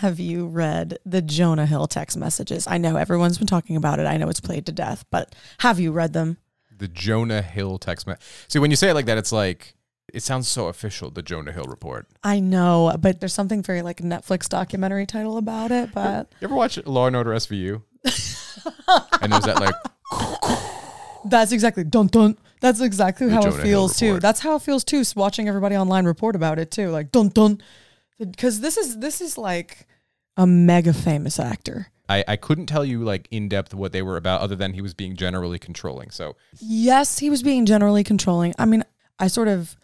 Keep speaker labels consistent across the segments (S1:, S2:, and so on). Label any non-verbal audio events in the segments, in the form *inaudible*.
S1: Have you read the Jonah Hill text messages? I know everyone's been talking about it. I know it's played to death, but have you read them?
S2: The Jonah Hill text message. See, when you say it like that, it's like it sounds so official. The Jonah Hill report.
S1: I know, but there's something very like Netflix documentary title about it. But
S2: You ever watch Law and Order SVU? *laughs* and there's that like
S1: that's exactly dun dun. That's exactly how
S2: Jonah
S1: it feels too. That's how it feels too. Watching everybody online report about it too, like dun dun, because this is this is like a mega famous actor.
S2: I, I couldn't tell you like in depth what they were about other than he was being generally controlling. So
S1: Yes, he was being generally controlling. I mean, I sort of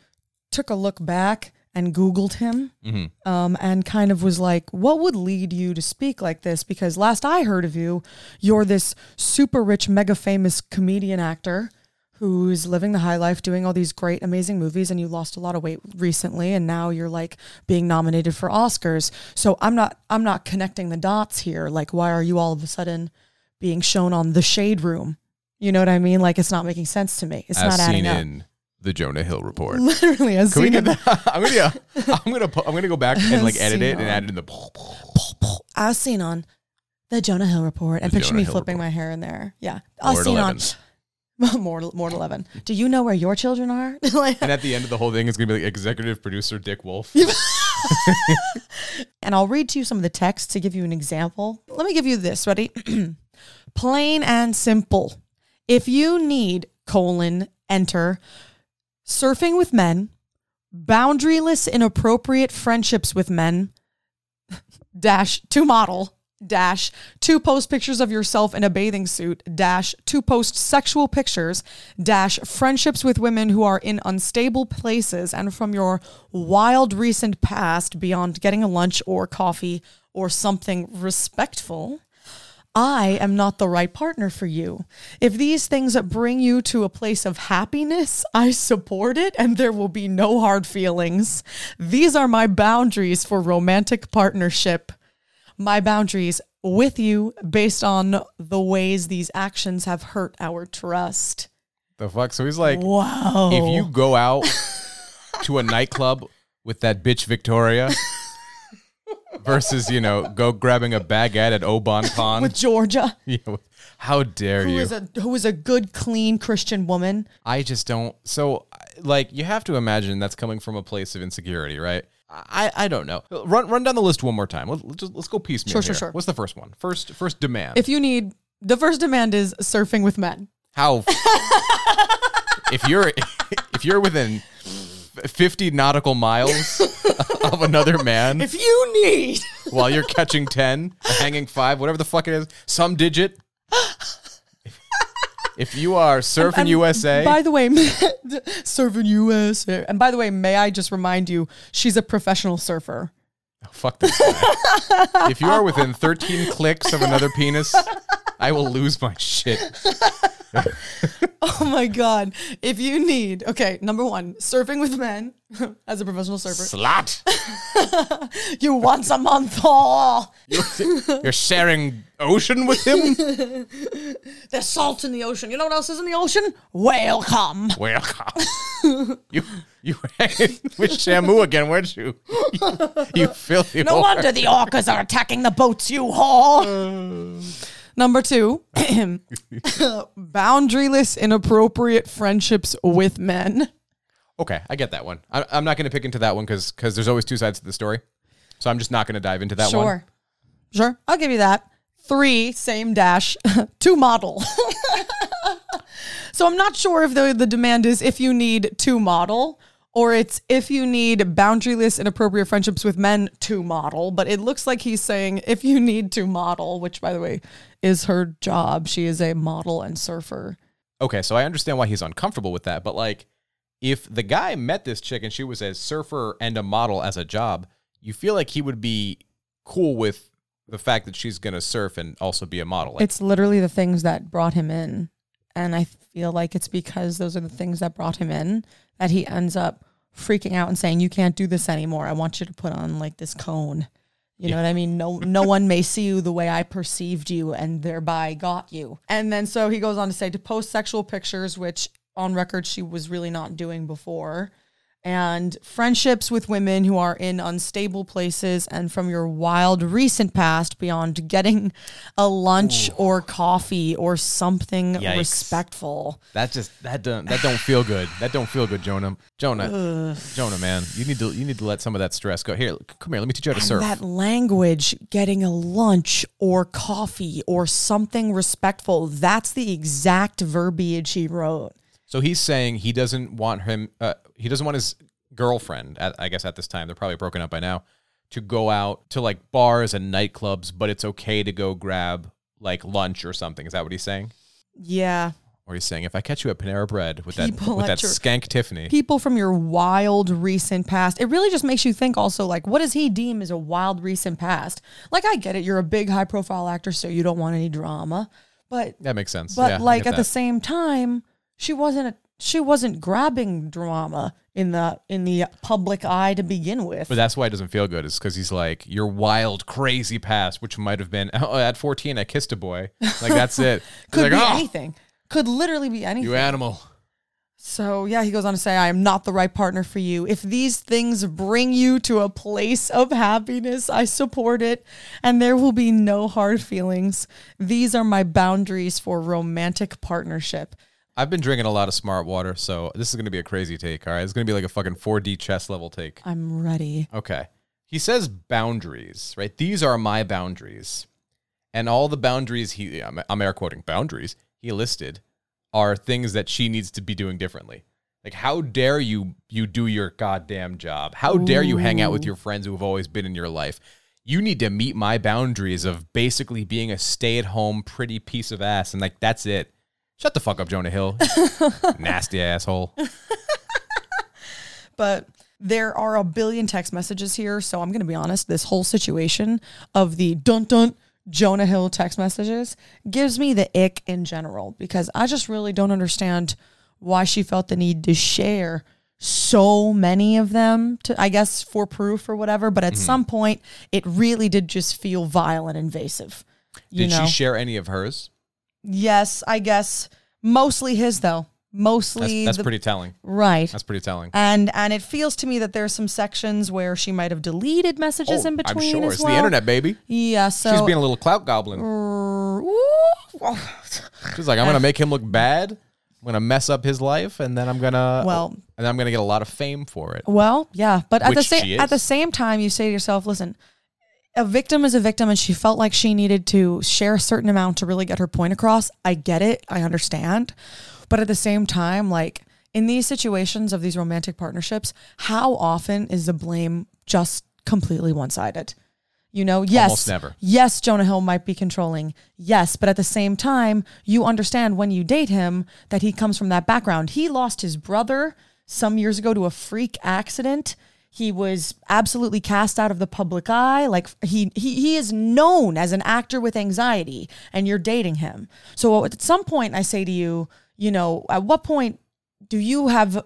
S1: took a look back and Googled him
S2: Mm-hmm.
S1: um, and kind of was like, what would lead you to speak like this? Because last I heard of you, you're this super rich, mega famous comedian actor who's living the high life, doing all these great, amazing movies, and you lost a lot of weight recently, and now you're like being nominated for Oscars. So I'm not, I'm not connecting the dots here. Like, why are you all of a sudden being shown on the Shade Room? You know what I mean? Like, it's not making sense to me. It's
S2: as
S1: not adding up.
S2: in the Jonah Hill report. *laughs*
S1: Literally, as
S2: Can
S1: seen in
S2: that? *laughs* I'm gonna yeah, I'm gonna I'm gonna go back and like edit it and add it in the
S1: as seen on the Jonah Hill report, and
S2: The
S1: picture
S2: Jonah
S1: me
S2: Hill
S1: flipping
S2: report.
S1: my hair in there. Yeah, as seen
S2: 11.
S1: on more more than eleven. Do you know where your children are? *laughs* Like-
S2: And at the end of the whole thing, it's gonna be like executive producer Dick Wolf. *laughs*
S1: and I'll read to you some of the text to give you an example. Let me give you this. Ready? *clears throat* Plain and simple. If you need colon enter surfing with men, boundaryless inappropriate friendships with men, *laughs* dash to model dash to post pictures of yourself in a bathing suit dash to post sexual pictures dash friendships with women who are in unstable places and from your wild recent past beyond getting a lunch or coffee or something respectful I am not the right partner for you. If these things bring you to a place of happiness, I support it and there will be no hard feelings. These are my boundaries for romantic partnership. My boundaries with you based on the ways these actions have hurt our trust.
S2: The fuck? So he's like,
S1: Wow.
S2: if you go out to a nightclub with that bitch Victoria versus, you know, go grabbing a baguette at Au Bon Pain. *laughs*
S1: with Georgia,
S2: Yeah, how dare
S1: who
S2: you?
S1: is a who is a good, clean Christian woman.
S2: I just don't. So, like, you have to imagine that's coming from a place of insecurity, right? I, I don't know. Run run down the list one more time. Let's let's, just, let's go piecemeal.
S1: Sure, sure,
S2: here.
S1: sure.
S2: What's the first one? First first demand.
S1: If you need the first demand is surfing with men.
S2: How? *laughs* if you're if you're within fifty nautical miles of another man
S1: If you need
S2: while you're catching ten, hanging five, whatever the fuck it is, some digit. If you are surfing
S1: And
S2: USA,
S1: By the way, *laughs* surfing USA. And by the way, may I just remind you, she's a professional surfer.
S2: Oh, fuck this guy. if you are within 13 clicks of another penis, I will lose my shit. *laughs*
S1: Oh my god! If you need, okay, number one, surfing with men *laughs* as a professional surfer.
S2: Slut. *laughs*
S1: You once a month. Oh,
S2: You're sharing ocean with him?
S1: there's salt in the ocean. You know what else is in the ocean? Welcome.
S2: Welcome. you you were with Shamu again, weren't you? You, you filthy
S1: No wonder the orcas are attacking the boats, you whore. Number two, *coughs* boundaryless, inappropriate friendships with men.
S2: Okay, I get that one. I, I'm not going to pick into that one because there's always two sides to the story. So I'm just not going to dive into that one.
S1: Sure. Sure. I'll give you that. Three, same dash, *laughs* two model. *laughs* so I'm not sure if the, the demand is if you need to model or it's if you need boundaryless, inappropriate friendships with men to model. But it looks like he's saying if you need to model, which by the way is her job. She is a model and surfer.
S2: Okay, so I understand why he's uncomfortable with that, but like if the guy met this chick and she was a surfer and a model as a job, you feel like he would be cool with the fact that she's going to surf and also be a model. Like,
S1: It's literally the things that brought him in. And I feel like it's because those are the things that brought him in that he ends up freaking out and saying, You can't do this anymore. I want you to put on like this cone. You know what I mean? No no one may see you the way I perceived you and thereby got you. And then so he goes on to say to post sexual pictures, which on record she was really not doing before. And friendships with women who are in unstable places and from your wild recent past beyond getting a lunch or coffee or something
S2: Yikes.
S1: respectful.
S2: That just that don't that don't feel good. That don't feel good, Jonah. Jonah, Jonah, man, you need to you need to let some of that stress go. Here, come here. Let me teach you how to
S1: And
S2: surf.
S1: that language, getting a lunch or coffee or something respectful, that's the exact verbiage he wrote.
S2: So he's saying he doesn't want him. Uh, he doesn't want his girlfriend. At, I guess at this time they're probably broken up by now. To go out to like bars and nightclubs, but it's okay to go grab like lunch or something. Is that what he's saying?
S1: Yeah.
S2: Or he's saying if I catch you at Panera Bread with that
S1: People
S2: with that
S1: your-
S2: skank Tiffany,
S1: people from your wild recent past. It really just makes you think also like what does he deem as a wild recent past? Like I get it, you're a big high profile actor so you don't want any drama. But
S2: that makes sense.
S1: but
S2: Yeah,
S1: like at the same time, she wasn't she wasn't grabbing drama in the in the public eye to begin with.
S2: But that's why it doesn't feel good. Is because he's like your wild, crazy past, which might have been oh, at fourteen I kissed a boy. Like that's it. *laughs*
S1: Could
S2: like,
S1: be
S2: "Oh,
S1: anything. Could literally be anything.
S2: You animal.
S1: So, yeah, he goes on to say, I am not the right partner for you. If these things bring you to a place of happiness, I support it, and there will be no hard feelings. These are my boundaries for romantic partnership.
S2: I've been drinking a lot of smart water, so this is gonna be a crazy take. All right, it's gonna be like a fucking 4D chess level take.
S1: I'm ready.
S2: Okay. He says boundaries, right? These are my boundaries. And all the boundaries he, I'm, I'm air quoting boundaries, he listed are things that she needs to be doing differently. Like, how dare you you do your goddamn job? How dare you hang out with your friends who have always been in your life? You need to meet my boundaries of basically being a stay at home, pretty piece of ass. And like, that's it. Shut the fuck up, Jonah Hill. *laughs* Nasty asshole. *laughs*
S1: But there are a billion text messages here. So I'm going to be honest. This whole situation of the dun dun Jonah Hill text messages gives me the ick in general because I just really don't understand why she felt the need to share so many of them to I guess for proof or whatever but
S2: Mm-hmm.
S1: at some point it really did just feel vile and invasive you
S2: Did
S1: know
S2: she share any of hers?
S1: Yes I guess mostly his though mostly
S2: that's
S1: the,
S2: pretty telling.
S1: right
S2: That's pretty telling.
S1: and and it feels to me that there's some sections where she might have deleted messages
S2: Oh,
S1: in between
S2: I'm sure
S1: as
S2: it's
S1: well.
S2: the internet, baby.
S1: Yeah, so
S2: She's being a little clout goblin.
S1: Ooh. *laughs*
S2: She's like, I'm gonna make him look bad. I'm gonna mess up his life, and then I'm gonna
S1: Well-
S2: and I'm gonna get a lot of fame for it.
S1: well, yeah, but at the
S2: Which she
S1: same at the same time, you say to yourself, "Listen, a victim is a victim, and she felt like she needed to share a certain amount to really get her point across. I get it, I understand, but at the same time, like in these situations of these romantic partnerships, how often is the blame just completely one sided? You know, yes,
S2: Almost never.
S1: Yes, Jonah Hill might be controlling. Yes, but at the same time, you understand when you date him that he comes from that background. He lost his brother some years ago to a freak accident. He was absolutely cast out of the public eye. Like he he he is known as an actor with anxiety, and you're dating him. So at some point, I say to you, you know, at what point do you have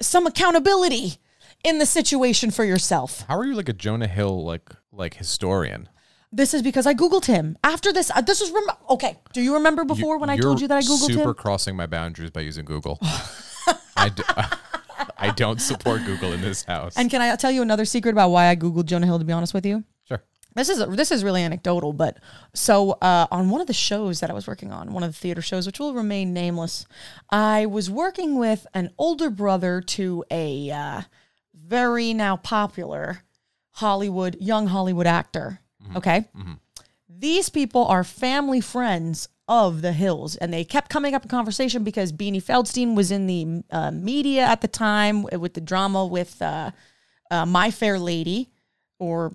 S1: some accountability in the situation for yourself?
S2: How are you like a Jonah Hill like like historian?
S1: This is because I googled him. After this, uh, this was rem- okay. Do you remember before when I told you that I googled
S2: super
S1: him?
S2: crossing my boundaries by using Google. *laughs* I, d- I don't support Google in this house.
S1: And can I tell you another secret about why I googled Jonah Hill? To be honest with you,
S2: sure.
S1: this is this is really anecdotal, but so uh, on one of the shows that I was working on, one of the theater shows, which will remain nameless, I was working with an older brother to a uh, very now popular Hollywood young Hollywood actor. Okay, these people are family friends of the Hills, and they kept coming up in conversation because Beanie Feldstein was in the uh, media at the time with the drama with uh, uh, My Fair Lady, or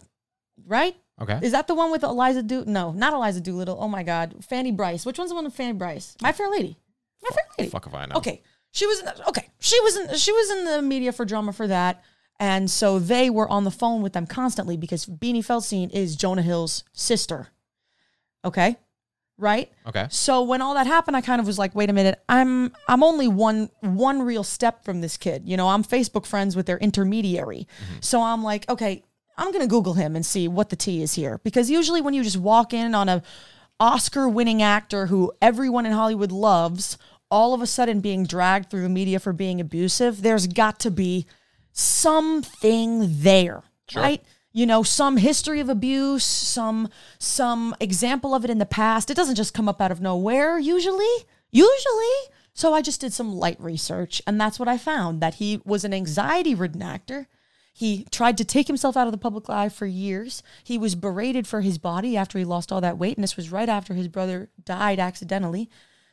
S1: right?
S2: Okay.
S1: Is that the one with Eliza Do? No, not Eliza Doolittle. Oh my God, Fanny Brice. Which one's the one with Fanny Brice? My Fair Lady. My Fair Lady.
S2: Fuck if I know.
S1: Okay, she was in the, okay. She was in she was in the media for drama for that, and so they were on the phone with them constantly because Beanie Feldstein is Jonah Hill's sister. Okay, right.
S2: Okay.
S1: So when all that happened, I kind of was like, wait a minute, I'm I'm only one one real step from this kid. You know, I'm Facebook friends with their intermediary. Mm-hmm. So I'm like, okay, I'm gonna Google him and see what the tea is here. Because usually when you just walk in on a Oscar winning actor who everyone in Hollywood loves, all of a sudden being dragged through the media for being abusive, there's got to be something there, right? You know, some history of abuse, some some example of it in the past. It doesn't just come up out of nowhere usually. Usually. So I just did some light research and that's what I found that he was an anxiety-ridden actor. He tried to take himself out of the public eye for years. He was berated for his body after he lost all that weight and this was right after his brother died accidentally.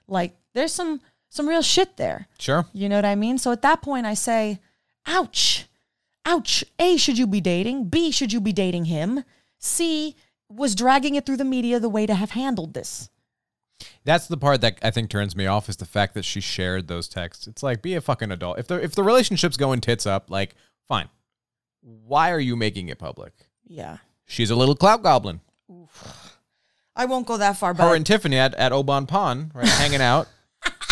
S1: Like there's some some real shit there.
S2: Sure.
S1: You know what I mean? So at that point, I say, ouch, ouch. A, should you be dating? B, should you be dating him? C, was dragging it through the media the way to have handled this.
S2: That's the part that I think turns me off is the fact that she shared those texts. It's like be a fucking adult. If the if the relationship's going tits up, like fine. Why are you making it public?
S1: Yeah.
S2: She's a little clout goblin. Oof.
S1: I won't go that far,
S2: Her
S1: but
S2: and Tiffany at, at Au Bon Pain, right, hanging out,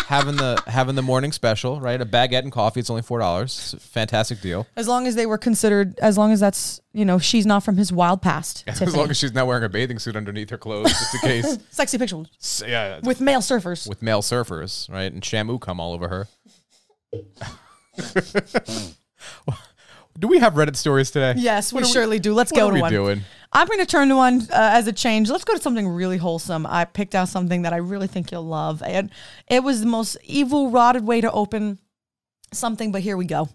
S2: having the having the morning special, right? A baguette and coffee. It's only four dollars. Fantastic deal.
S1: as long as they were considered, as long as that's, you know, she's not from his wild past. *laughs*
S2: As
S1: Tiffany.
S2: long as she's not wearing a bathing suit underneath her clothes, just in case. *laughs*
S1: Sexy pictures
S2: So, yeah,
S1: with male surfers.
S2: with male surfers, right? And Shamu come all over her. *laughs* do we have Reddit stories today?
S1: Yes, we
S2: What are
S1: surely do. Let's
S2: what
S1: go
S2: are
S1: to
S2: we
S1: one.
S2: doing?
S1: I'm going to turn to one uh, as a change. Let's go to something really wholesome. I picked out something that I really think you'll love. And it was the most evil, rotted way to open something, but here we go.